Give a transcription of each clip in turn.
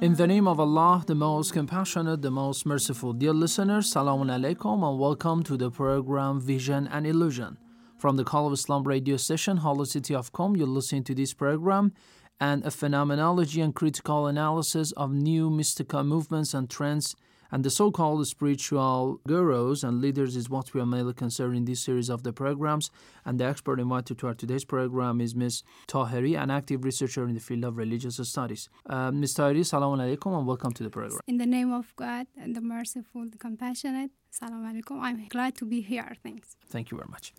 In the name of Allah, the most compassionate, the most merciful. Dear listeners, Salaam alaikum and welcome to the program Vision and Illusion. From the Call of Islam radio station, Hollow City of Qom, you're listening to this program and a phenomenology and critical analysis of new mystical movements and trends and the so-called spiritual gurus and leaders is what we are mainly concerned in this series of the programs. And the expert invited to our today's program is Ms. Taheri, an active researcher in the field of religious studies. Uh, Ms. Taheri, salam alaikum and welcome to the program. In the name of God and the merciful, the compassionate, salam alaikum. I'm glad to be here. Thanks. Thank you very much.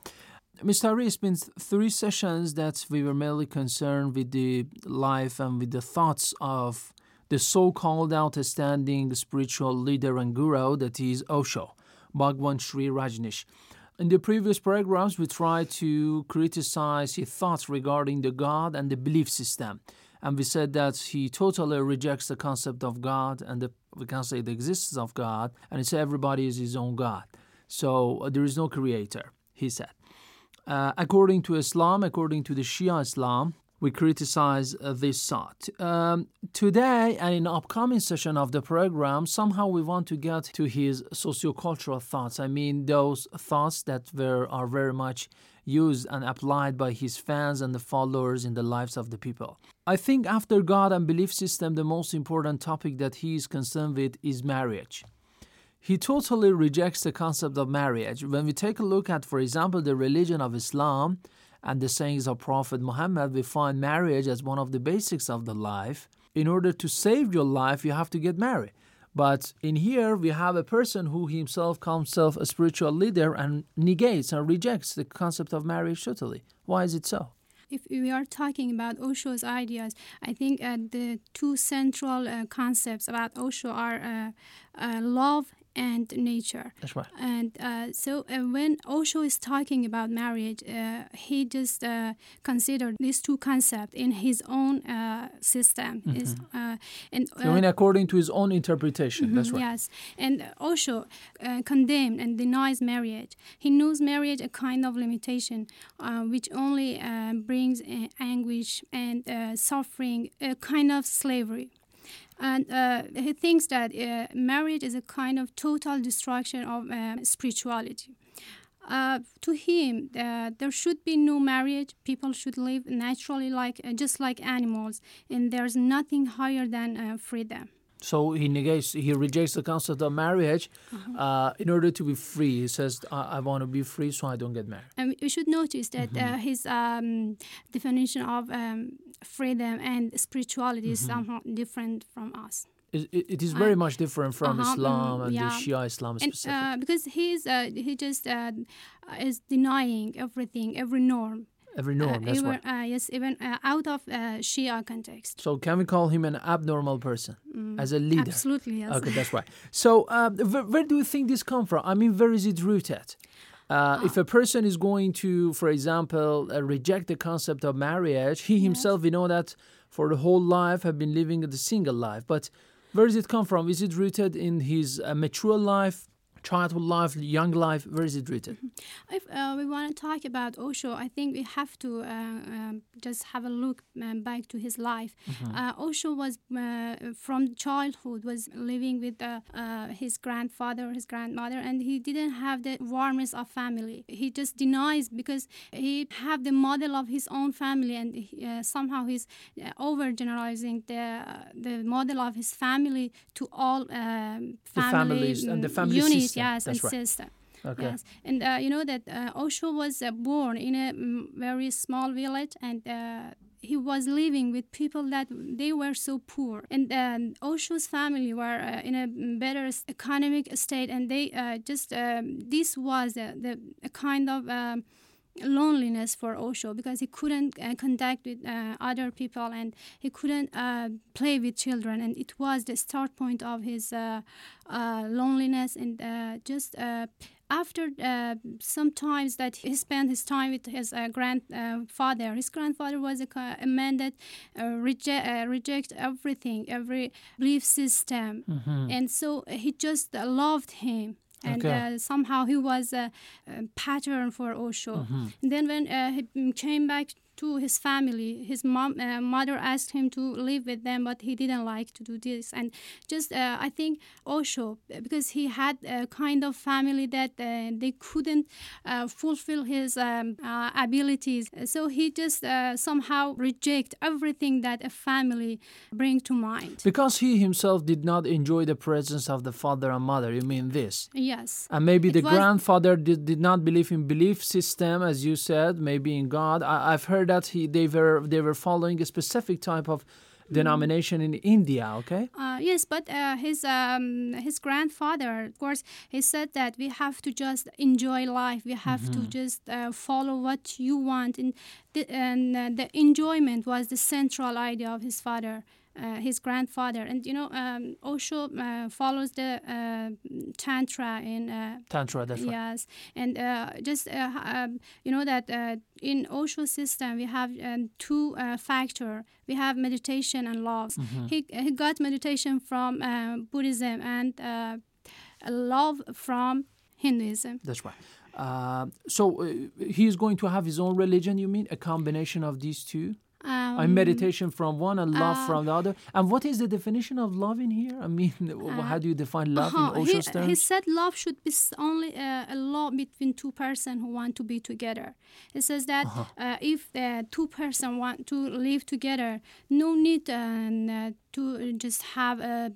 Ms. Taheri, it's been three sessions that we were mainly concerned with the life and with the thoughts of the so-called outstanding spiritual leader and guru that is Osho, Bhagwan Sri Rajneesh. In the previous programs, we tried to criticize his thoughts regarding the God and the belief system. And we said that he totally rejects the concept of God and the, we can say the existence of God, and he said everybody is his own God. So uh, there is no creator, he said. Uh, according to Islam, according to the Shia Islam, we criticize uh, this thought. Um, today, and in the upcoming session of the program, somehow we want to get to his sociocultural thoughts. I mean, those thoughts that were are very much used and applied by his fans and the followers in the lives of the people. I think after God and belief system, the most important topic that he is concerned with is marriage. He totally rejects the concept of marriage. When we take a look at, for example, the religion of Islam, and the sayings of Prophet Muhammad, we find marriage as one of the basics of the life. In order to save your life, you have to get married. But in here, we have a person who himself calls himself a spiritual leader and negates and rejects the concept of marriage totally. Why is it so? If we are talking about Osho's ideas, I think uh, the two central uh, concepts about Osho are uh, uh love and nature. That's right. And uh, so uh, when Osho is talking about marriage, uh, he just uh, considered these two concepts in his own uh, system. Mm-hmm. Is, uh, and, according to his own interpretation. Mm-hmm, That's right. Yes. And Osho condemned and denies marriage. He knows marriage a kind of limitation, which only brings anguish and suffering, a kind of slavery and uh, he thinks that uh, marriage is a kind of total destruction of uh, spirituality. Uh, to him, uh, there should be no marriage. People should live naturally, like just like animals, and there's nothing higher than freedom. So he negates, he rejects the concept of marriage uh-huh. uh, in order to be free. He says, I, I, want to be free, so I don't get married. And we should notice that mm-hmm. uh, his um, definition of um, freedom and spirituality mm-hmm. is somehow different from us. It, it is very uh, much different from uh-huh, Islam and yeah. the Shia Islam specifically. And, uh, because he's uh, he just uh, is denying everything, every norm every norm. Uh, that's even, right. Uh, yes, even uh, out of Shia context. So can we call him an abnormal person mm, as a leader? Absolutely, yes. Okay, that's right. So where, where, do you think this come from? I mean, where is it rooted? Uh, if a person is going to, for example, uh, reject the concept of marriage, he yes. himself, we know that for the whole life have been living the single life. But where does it come from? Is it rooted in his uh, mature life, childhood life, young life? Where is it written? If uh, we want to talk about Osho, I think we have to uh, um, just have a look um, back to his life. Mm-hmm. Uh, Osho was uh, from childhood was living with uh, uh, his grandfather, his grandmother, and he didn't have the warmth of family. He just denies because he have the model of his own family, and he, uh, somehow he's uh, overgeneralizing the the model of his family to all um, families and the family unit, system. yes, That's and right. system. Okay. Yes, and uh, you know that uh, Osho was uh, born in a mm, very small village, and uh, he was living with people that they were so poor. And um, Osho's family were uh, in a better economic state, and they uh, just um, this was uh, the a kind of. Um, loneliness for Osho because he couldn't uh, contact with uh, other people and he couldn't uh, play with children. And it was the start point of his uh, uh, loneliness. And uh, just uh, after uh, some times that he spent his time with his uh, grandfather his grandfather was a, a man that uh, reject, uh, reject everything every belief system. And so he just loved him and Okay. uh, somehow he was a, a pattern for Osho. And then when uh, he came back to his family, his mom, uh, mother asked him to live with them, but he didn't like to do this. And just uh, I think Osho, because he had a kind of family that uh, they couldn't uh, fulfill his um, uh, abilities, so he just uh, somehow reject everything that a family bring to mind. Because he himself did not enjoy the presence of the father and mother. You mean this? Yes. And maybe It the grandfather did, did not believe in belief system, as you said, maybe in God. I, I've heard that he they were they were following a specific type of denomination in India. Okay. Uh, yes, but uh, his um, his grandfather, of course, he said that we have to just enjoy life. We have to just uh, follow what you want, and the, and uh, the enjoyment was the central idea of his father. Uh, his grandfather, and you know, um, Osho uh, follows the uh, tantra in uh, Tantra, that's right. Yes, and uh, just uh, um, you know that uh, in Osho system we have um, two uh, factor. We have meditation and love. Mm-hmm. He he got meditation from Buddhism and uh, love from Hinduism. That's right. Uh, so uh, is going to have his own religion. You mean a combination of these two? Um, and meditation from one and love uh, from the other. And what is the definition of love in here? I mean, how do you define love uh-huh, in Osho's he, terms? he said love should be only uh, a love between two persons who want to be together. He says that Uh-huh. uh, if the two person want to live together, no need uh, to just have a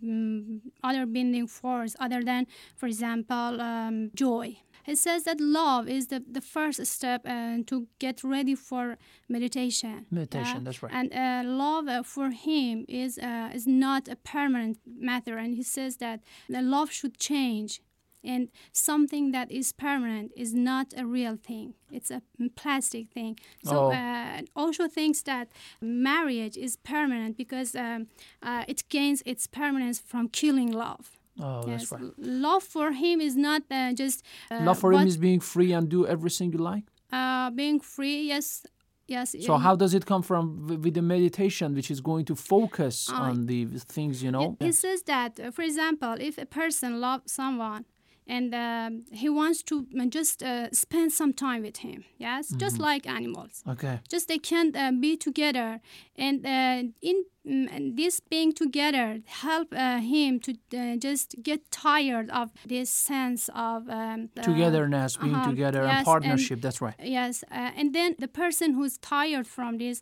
other binding force other than, for example, um, joy. He says that love is the, the first step uh, to get ready for meditation. Meditation, that's right. And uh, love uh, for him is uh, is not a permanent matter, and he says that the love should change, and something that is permanent is not a real thing. It's a plastic thing. So Oh. uh, Osho thinks that marriage is permanent because um, uh, it gains its permanence from killing love. Oh, that's right. love for him is not uh, just uh, love for him is being free and do everything you like. uh, being free. Yes, yes. So uh, how does it come from with the meditation, which is going to focus Uh, on the things you know? He, he says that, uh, for example, if a person loves someone and um, he wants to uh, just uh, spend some time with him, yes, just like animals, Okay. just they can't uh, be together, and uh, in mm, and this being together help uh, him to uh, just get tired of this sense of um, Togetherness, being uh-huh, together, yes, and and- partnership. that's right. Yes, uh, and then the person who's tired from this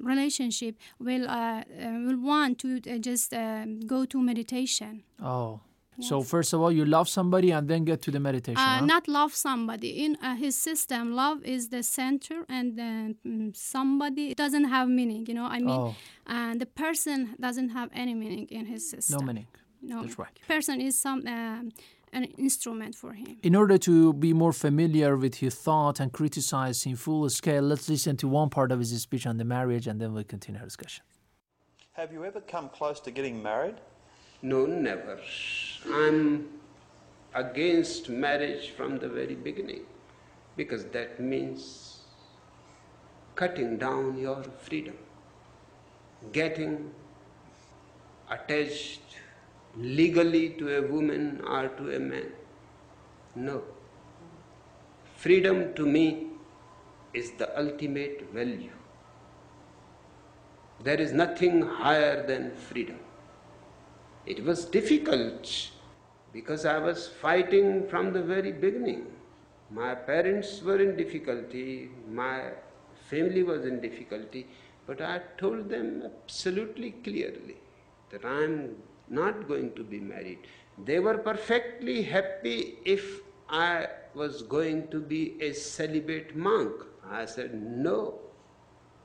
relationship will uh, uh, will want to uh, just um, go to meditation. Oh. So first of all, you love somebody and then get to the meditation. Uh, huh? Not love somebody. In uh, his system, love is the center, and then mm, somebody doesn't have meaning. You know, I mean, Oh. and the person doesn't have any meaning in his system. no meaning. No, That's right. Person is some um, an instrument for him. In order to be more familiar with his thought and criticize in full scale, let's listen to one part of his speech on the marriage and then we'll continue our discussion. Have you ever come close to getting married? No, never. I'm against marriage from the very beginning because that means cutting down your freedom, getting attached legally to a woman or to a man No. Freedom to me is the ultimate value. There is nothing higher than freedom. It was difficult because I was fighting from the very beginning. My parents were in difficulty, my family was in difficulty, but I told them absolutely clearly that I am not going to be married. They were perfectly happy if I was going to be a celibate monk. I said, No,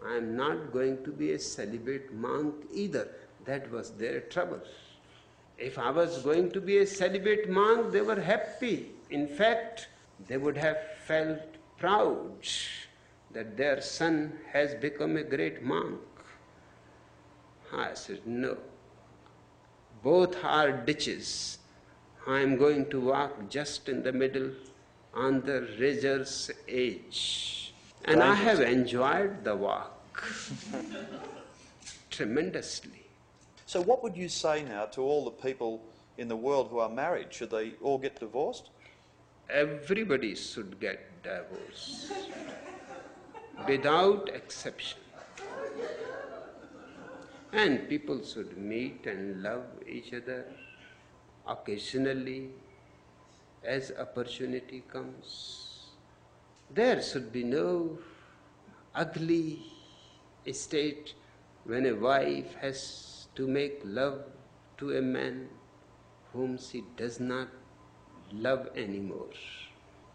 I am not going to be a celibate monk either. That was their trouble. If I was going to be a celibate monk, they were happy. In fact, they would have felt proud that their son has become a great monk. I said, No. Both are ditches. I am going to walk just in the middle on the razor's edge. And I have enjoyed the walk tremendously. So, what would you say now to all the people in the world who are married? Should they all get divorced? Everybody should get divorced without exception. And people should meet and love each other occasionally as opportunity comes. There should be no ugly state when a wife has to make love to a man whom she does not love anymore,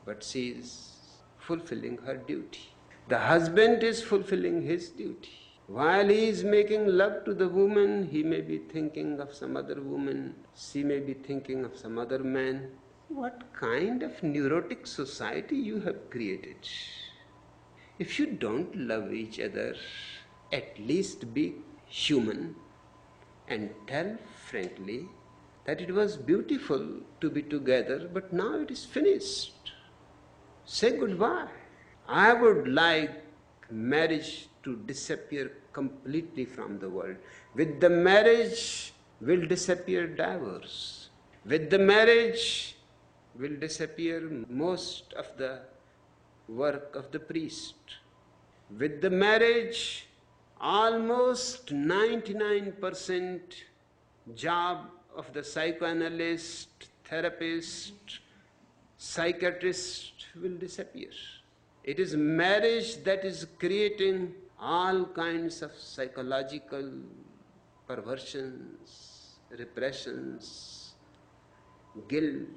but she is fulfilling her duty. The husband is fulfilling his duty. While he is making love to the woman, he may be thinking of some other woman, she may be thinking of some other man. What kind of neurotic society you have created? If you don't love each other, at least be human and tell frankly that it was beautiful to be together, but now it is finished. Say goodbye. I would like marriage to disappear completely from the world. With the marriage will disappear divorce. With the marriage will disappear most of the work of the priest. With the marriage, almost 99% job of the psychoanalyst, therapist, psychiatrist will disappear. It is marriage that is creating all kinds of psychological perversions, repressions, guilt.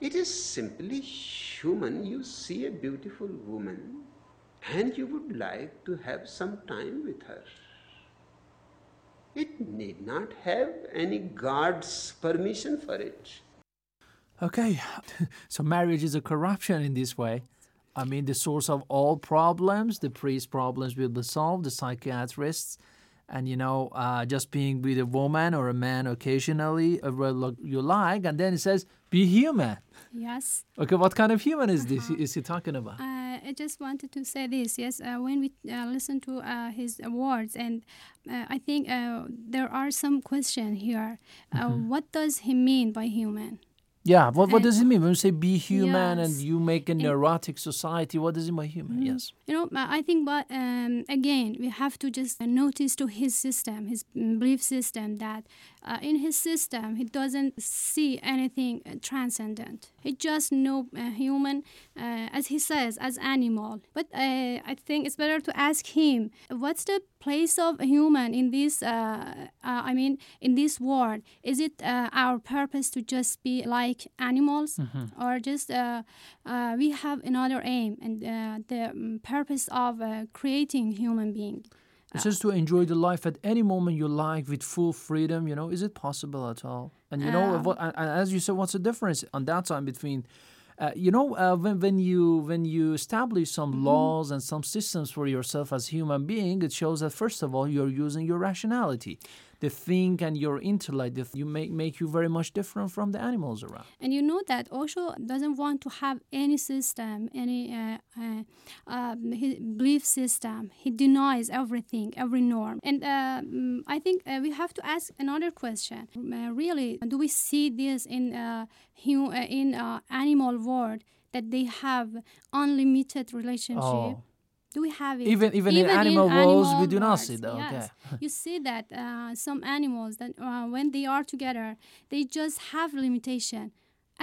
It is simply human. You see a beautiful woman and you would like to have some time with her. It need not have any God's permission for it. Okay, so marriage is a corruption in this way. I mean, the source of all problems, the priest problems will be solved, the psychiatrists, and you know, uh, just being with a woman or a man occasionally, uh, you like, and then it says, be human. Yes. Okay, what kind of human is this? Is he talking about? Uh, I just wanted to say this. Yes, uh, when we uh, listen to uh, his words, and uh, I think uh, there are some question here. Uh, Mhm. What does he mean by human? Yeah, what, what does it mean when you say be human and you make a neurotic society? What does it mean by human? Mm. Yes. You know, uh, I think, but um, again, we have to just notice to his system, his belief system, that uh, in his system, he doesn't see anything uh, transcendent. He just know uh, human, uh, as he says, as animal. But uh, I think it's better to ask him, what's the place of human in this? Uh, uh, I mean, in this world, is it uh, our purpose to just be like animals, Mhm. or just uh, uh, we have another aim and uh, the um, purpose of uh, creating human being? It's just to enjoy the life at any moment you like with full freedom. You know, is it possible at all? And you know, Um, what, and, and as you said, what's the difference on that time between, uh, you know, uh, when when you when you establish some Mm-hmm. laws and some systems for yourself as human being, it shows that first of all you're using your rationality, the think and your intellect. The, you make make you very much different from the animals around. And you know that Osho doesn't want to have any system, any uh, uh, um, belief system. He denies everything, every norm. And uh, mm, I think uh, we have to ask another question. Uh, really, do we see this in in uh, animal world that they have unlimited relationship? Oh. Do we have it? Even- even in animal worlds, we do not see that, Yes. okay. you see that uh, some animals that uh, when they are together, they just have limitation,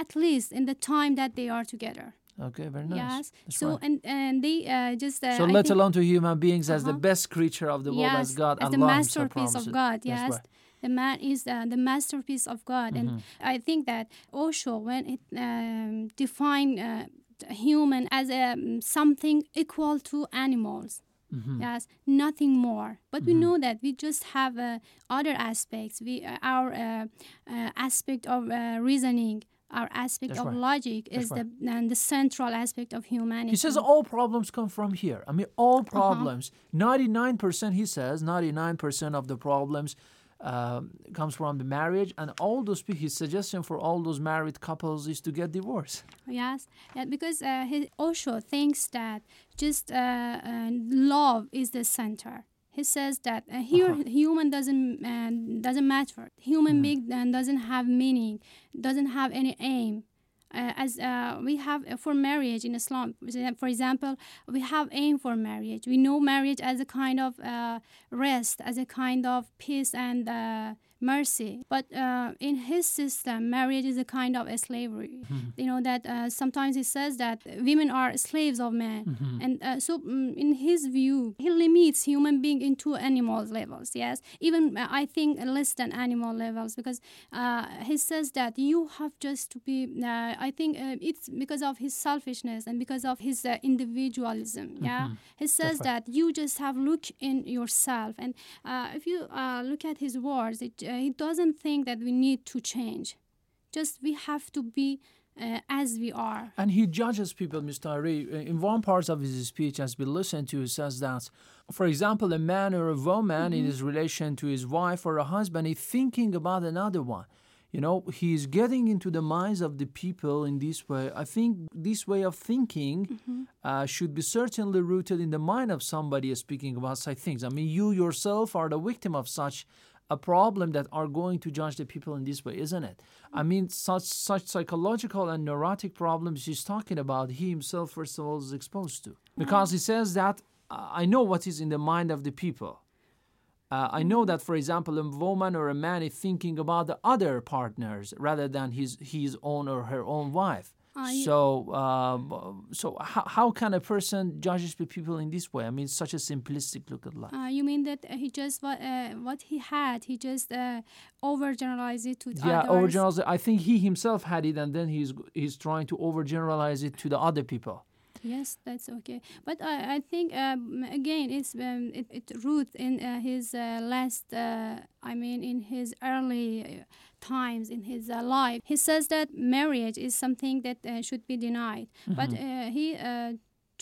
at least in the time that they are together. Okay, very nice. Yes. That's so right. and and they uh, just uh, so I let alone to human beings as the Uh-huh. best creature of the world as yes, God as Allah the masterpiece of God. Yes, right. the man is uh, the masterpiece of God, Mhm. and I think that Osho, when it um, define uh, human as um, something equal to animals. Mhm. Yes, nothing more. But we Mhm. know that we just have uh, other aspects. We uh, our uh, uh, aspect of uh, reasoning, our aspect That's of right. logic That's is the and the central aspect of humanity. He says all problems come from here. I mean, all Uh-huh. problems. Ninety-nine percent, he says, ninety-nine percent of the problems um, comes from the marriage, and all those. His suggestion for all those married couples is to get divorced. Yes, yeah, because uh, he, Osho thinks that just uh, uh, love is the center. He says that uh, here human doesn't uh, doesn't matter. Human being uh, doesn't have meaning, doesn't have any aim. Uh, as uh, we have uh, for marriage in Islam, for example, we have aim for marriage. We know marriage as a kind of uh, rest, as a kind of peace and uh, mercy. But uh, in his system, marriage is a kind of a slavery. You know that uh, sometimes he says that women are slaves of men, Mhm. and uh, so mm, in his view, he limits human being into animal levels. Yes, even uh, I think less than animal levels because uh, he says that you have just to be. Uh, I think uh, it's because of his selfishness and because of his uh, individualism. Yeah, Mhm. he says that you just have look in yourself, and uh, if you uh, look at his words, it, uh, he doesn't think that we need to change. Just we have to be uh, as we are. And he judges people, Ms. Taheri. In one part of his speech, as we listened to, he says that, for example, a man or a woman in his relation to his wife or a husband is thinking about another one. You know, he is getting into the minds of the people in this way. I think this way of thinking uh, should be certainly rooted in the mind of somebody speaking about such things. I mean, you yourself are the victim of such a problem that are going to judge the people in this way, isn't it? I mean, such such psychological and neurotic problems he's talking about, he himself first of all is exposed to, because he says that I know what is in the mind of the people. Uh, I know that, for example, a woman or a man is thinking about the other partners rather than his his own or her own wife. I- so, um, so how, how can a person judge people in this way? I mean, such a simplistic look at life. Uh, you mean that uh, he just what uh, what he had, he just uh, overgeneralized it to the other. yeah, others? overgeneralize. I think he himself had it, and then he's he's trying to overgeneralize it to the other people. Yes, that's okay. But I, I think um, again it's um, it, it roots in uh, his uh, last. Uh, I mean, in his early uh, times in his uh, life, he says that marriage is something that uh, should be denied. But Mhm. uh, he. Uh,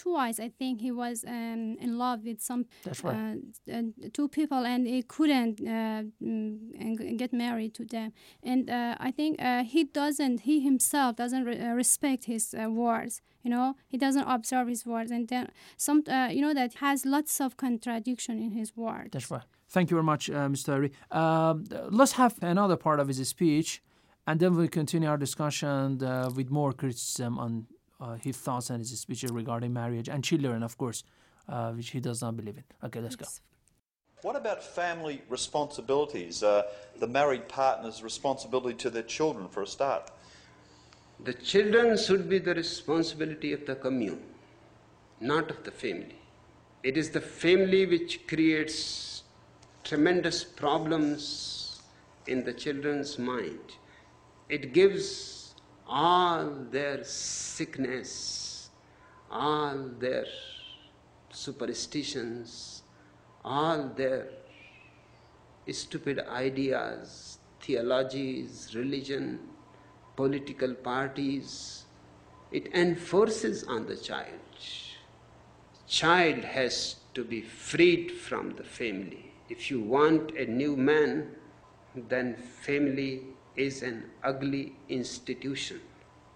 Twice, I think he was um, in love with some right. uh, uh, two people, and he couldn't uh, mm, get married to them. And uh, I think uh, he doesn't, he himself doesn't re- respect his uh, words. You know, he doesn't observe his words, and then some, you know, that has lots of contradiction in his words. That's right. Thank you very much, uh, Ms. Taheri. Um, let's have another part of his speech, and then we'll continue our discussion uh, with more criticism on uh, his thoughts and his speech regarding marriage and children, of course, uh, which he does not believe in. Okay, let's go. What about family responsibilities? Uh, the married partner's responsibility to their children, for a start. The children should be the responsibility of the commune, not of the family. It is the family which creates tremendous problems in the children's mind. It gives all their sickness, all their superstitions, all their stupid ideas, theologies, religion, political parties. It enforces on the child. Child has to be freed from the family. If you want a new man, then family is an ugly institution.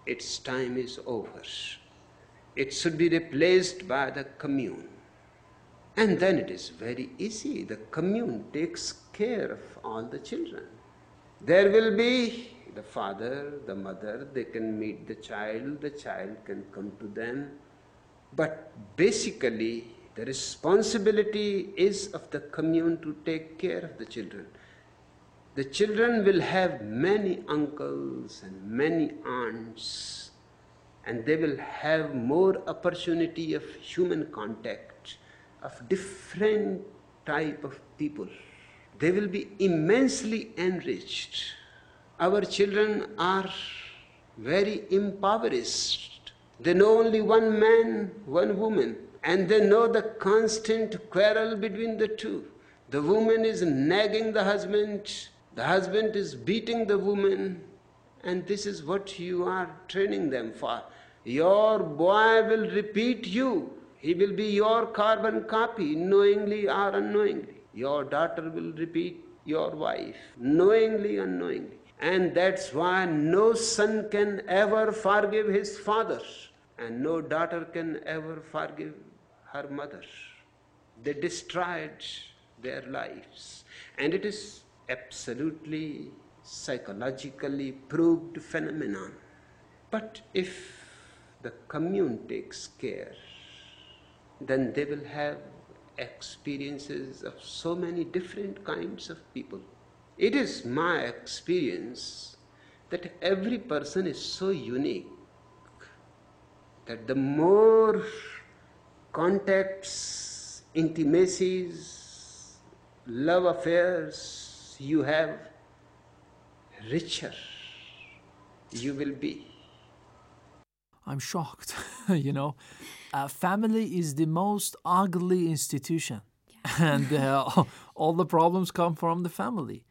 Its time is over. it should be replaced by the commune. And then it is very easy. The commune takes care of all the children. There will be the father, the mother, they can meet the child, the child can come to them. But basically, the responsibility is of the commune to take care of the children. The children will have many uncles and many aunts, and they will have more opportunity of human contact, of different type of people. They will be immensely enriched. Our children are very impoverished. They know only one man, one woman, and they know the constant quarrel between the two. The woman is nagging the husband, the husband is beating the woman, and this is what you are training them for. Your boy will repeat you. He will be your carbon copy, knowingly or unknowingly. Your daughter will repeat your wife, knowingly, unknowingly. And that's why no son can ever forgive his father, and no daughter can ever forgive her mother. They destroyed their lives. And it is absolutely psychologically proved phenomenon. But if the commune takes care, then they will have experiences of so many different kinds of people. It is my experience that every person is so unique that the more contacts, intimacies, love affairs you have, richer you will be. I'm shocked. you know, uh, family is the most ugly institution, and uh, all the problems come from the family.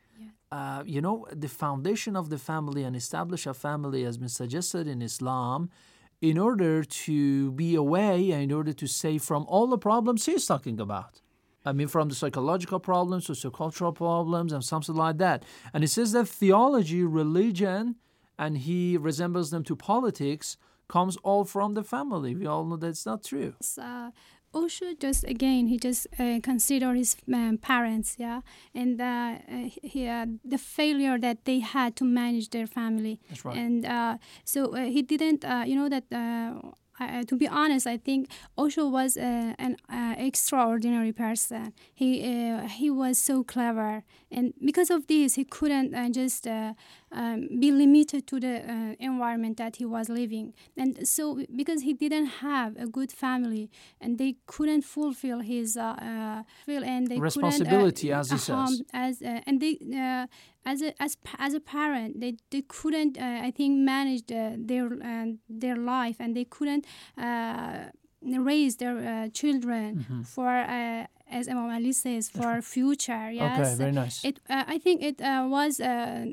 Uh, you know, the foundation of the family and establish a family has been suggested in Islam in order to be away and in order to save from all the problems he's talking about. I mean, from the psychological problems, sociocultural problems, and something like that. And he says that theology, religion, and he resembles them to politics, comes all from the family. We all know that's not true. So, Osho just again he just uh, consider his um, parents, yeah, and uh, he, uh, the failure that they had to manage their family. That's right. And uh, so uh, he didn't, uh, you know, that. Uh, to be honest, I think Osho was uh, an uh, extraordinary person. He he was so clever, and because of this, he couldn't just um, be limited to the uh, environment that he was living. And so, because he didn't have a good family and they couldn't fulfill his uh, uh, and they responsibility, couldn't, as he says, as and they as a as as a parent they they couldn't uh, I think manage the, their uh, their life and they couldn't uh, raise their children mm-hmm. for as Imam Ali says, for future. Yes. Okay, very nice. It, uh, I think it uh, was uh,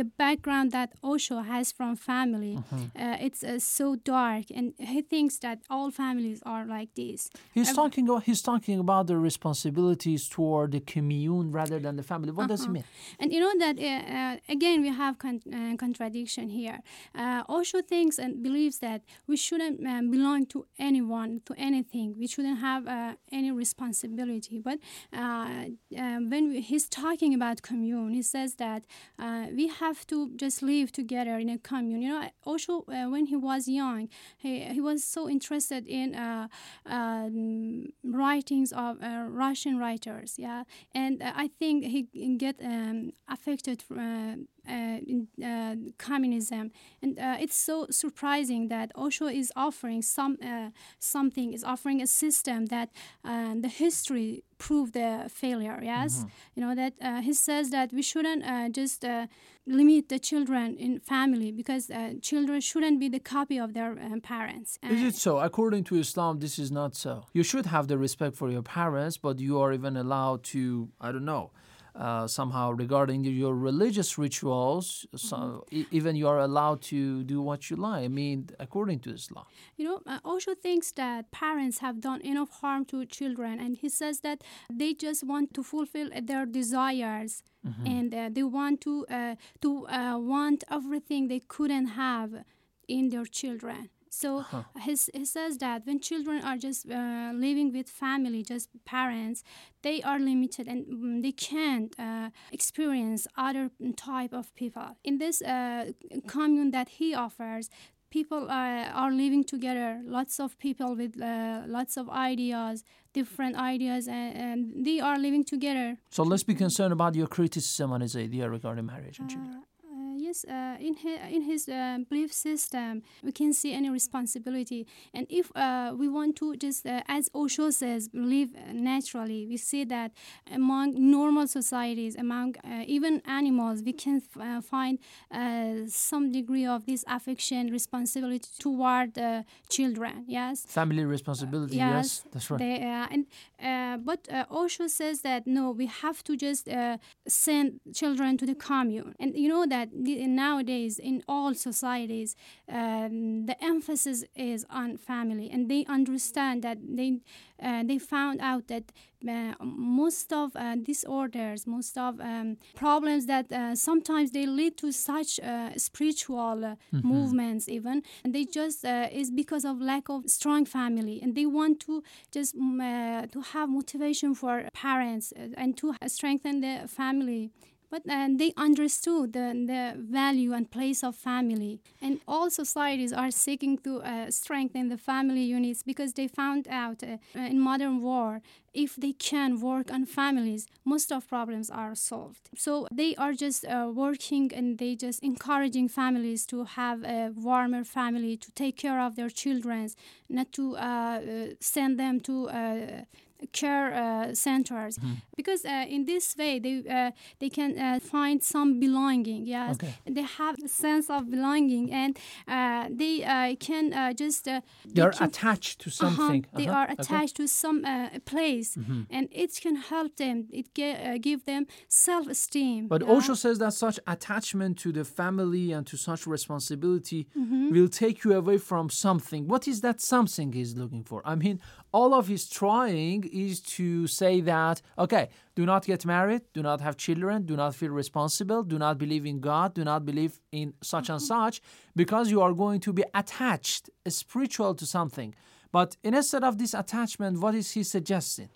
the background that Osho has from family. Mhm. it's so dark, and he thinks that all families are like this. He's Ev- talking. o- He's talking about the responsibilities toward the commune rather than the family. What does he Uh-huh. mean? And you know that uh, uh, again we have con- uh, contradiction here. Uh, Osho thinks and believes that we shouldn't uh, belong to anyone, to anything. We shouldn't have uh, any responsibility. But uh, um, when we, he's talking about commune, he says that uh, we have to just live together in a commune. You know, Osho uh, when he was young, he, he was so interested in uh, um, writings of uh, Russian writers. Yeah, and uh, I think he get um, affected uh, uh, uh, communism, and uh, it's so surprising that Osho is offering some uh, something is offering a system that uh, the history proved the failure. Yes, Mhm. you know that uh, he says that we shouldn't uh, just uh, limit the children in family because uh, children shouldn't be the copy of their um, parents. Is it so? According to Islam, this is not so. You should have the respect for your parents, but you are even allowed to, I don't know, uh, somehow regarding your religious rituals, so e- even you are allowed to do what you like. I mean, according to Islam. You know, uh, Osho thinks that parents have done enough harm to children, and he says that they just want to fulfill their desires, Mhm. and uh, they want to uh, to uh, want everything they couldn't have in their children. So his, he says that when children are just uh, living with family, just parents, they are limited and mm, they can't uh, experience other type of people. In this uh, commune that he offers, people uh, are living together lots of people with uh, lots of ideas different ideas and, and they are living together So let's be concerned about your criticism on his idea regarding marriage and children. Yes, uh, in his, in his uh, belief system, we can see any responsibility. And if uh, we want to just, uh, as Osho says, live naturally, we see that among normal societies, among uh, even animals, we can f- uh, find uh, some degree of this affection, responsibility toward uh, children. Yes. Family responsibility, yes, that's right. They, and, uh, but uh, Osho says that no, we have to just uh, send children to the commune. And you know that the- nowadays in all societies, um, the emphasis is on family, and they understand that they uh, they found out that uh, most of uh, disorders, most of um, problems that uh, sometimes they lead to such uh, spiritual uh, movements even, and they just uh, is because of lack of strong family, and they want to just mm, uh, to have motivation for parents and to strengthen the family. But uh, they understood the, the value and place of family. And all societies are seeking to uh, strengthen the family units because they found out uh, in modern war if they can work on families, most of problems are solved. So they are just uh, working and they just encouraging families to have a warmer family, to take care of their children, not to uh, uh, send them to uh, care uh, centers because uh, in this way they uh, they can uh, find some belonging yes Okay. they have a sense of belonging and uh, they uh, can uh, just uh, They are can- attached to uh-huh, something. they Uh-huh, are okay. attached to some uh, place and it can help them it ge- uh, give them self-esteem But yeah. Osho says that such attachment to the family and to such responsibility Mm-hmm. will take you away from something. What is that something he's looking for? I mean, all of his trying is to say that, okay, do not get married, do not have children, do not feel responsible, do not believe in God, do not believe in such and Mm-hmm. such, because you are going to be attached, spiritual to something. But instead of this attachment, what is he suggesting?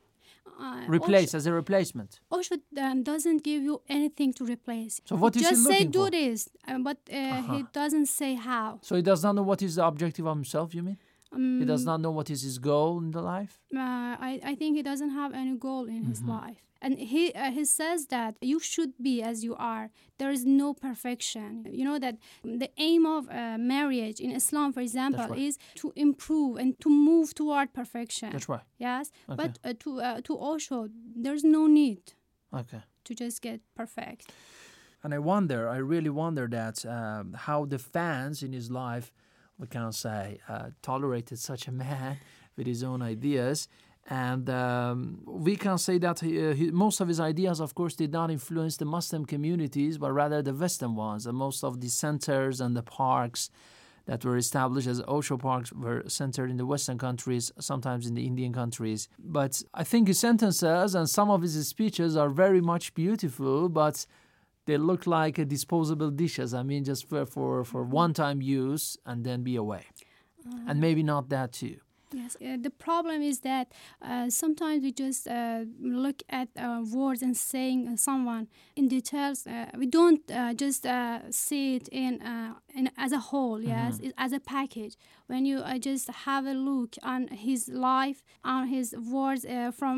Uh, Replace as a replacement. Osho um, doesn't give you anything to replace. So what is he Just say looking do for? this, uh, but uh, he doesn't say how. So he does not know what is the objective of himself, you mean? He does not know what is his goal in the life? Uh, I, I think he doesn't have any goal in his Mm-hmm. life. And he uh, he says that you should be as you are. There is no perfection. You know that the aim of uh, marriage in Islam, for example, right. is to improve and to move toward perfection. That's right. Yes, Okay. but uh, to uh, to Osho, there's no need Okay. to just get perfect. And I wonder, I really wonder that um, how the fans in his life, we can say, uh, tolerated such a man with his own ideas. And um, we can say that he, uh, he, most of his ideas, of course, did not influence the Muslim communities, but rather the Western ones. And most of the centers and the parks that were established as Osho parks were centered in the Western countries, sometimes in the Indian countries. But I think his sentences and some of his speeches are very much beautiful, but they look like uh, disposable dishes. I mean, just for, for, for one time use and then be away. And maybe not that too. Yes, uh, the problem is that uh, sometimes we just uh, look at uh, words and saying uh, someone in details. Uh, we don't uh, just uh, see it in, uh, in as a whole. Yes, it, as a package. When you uh, just have a look on his life, on his words uh, from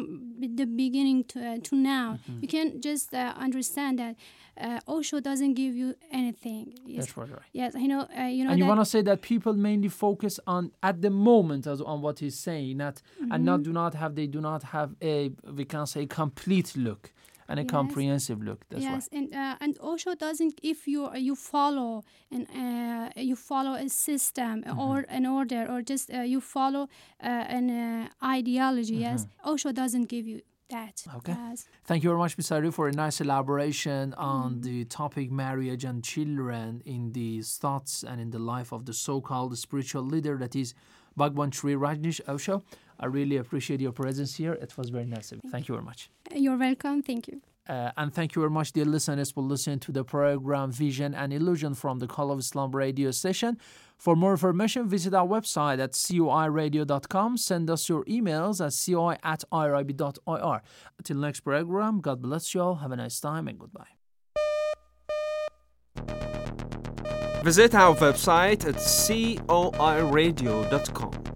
the beginning to uh, to now, you can just uh, understand that uh, Osho doesn't give you anything. Yes. That's right, right. Yes, you know. Uh, you know And you want to say that people mainly focus on at the moment as on what he's saying, not and Mm-hmm. not do not have they do not have a we can say complete look and a Yes. comprehensive look. That's yes, right. and uh, and Osho doesn't. If you you follow and uh, you follow a system Mm-hmm. or an order or just uh, you follow uh, an uh, ideology, yes, Osho doesn't give you that. Mm-hmm. Okay. Yes. Thank you very much, Ms. Taheri, for a nice elaboration on the topic marriage and children in the thoughts and in the life of the so-called spiritual leader that is Bhagwan Sri Rajneesh Osho. I really appreciate your presence here. It was very nice of you. Thank you very much. You're welcome. Thank you. Uh, and thank you very much, dear listeners, for listening to the program Vision and Illusion from the Call of Islam radio station. For more information, visit our website at coiradio.com. Send us your emails at coi at irib.ir. Until next program, God bless you all. Have a nice time and goodbye. Visit our website at coiradio.com.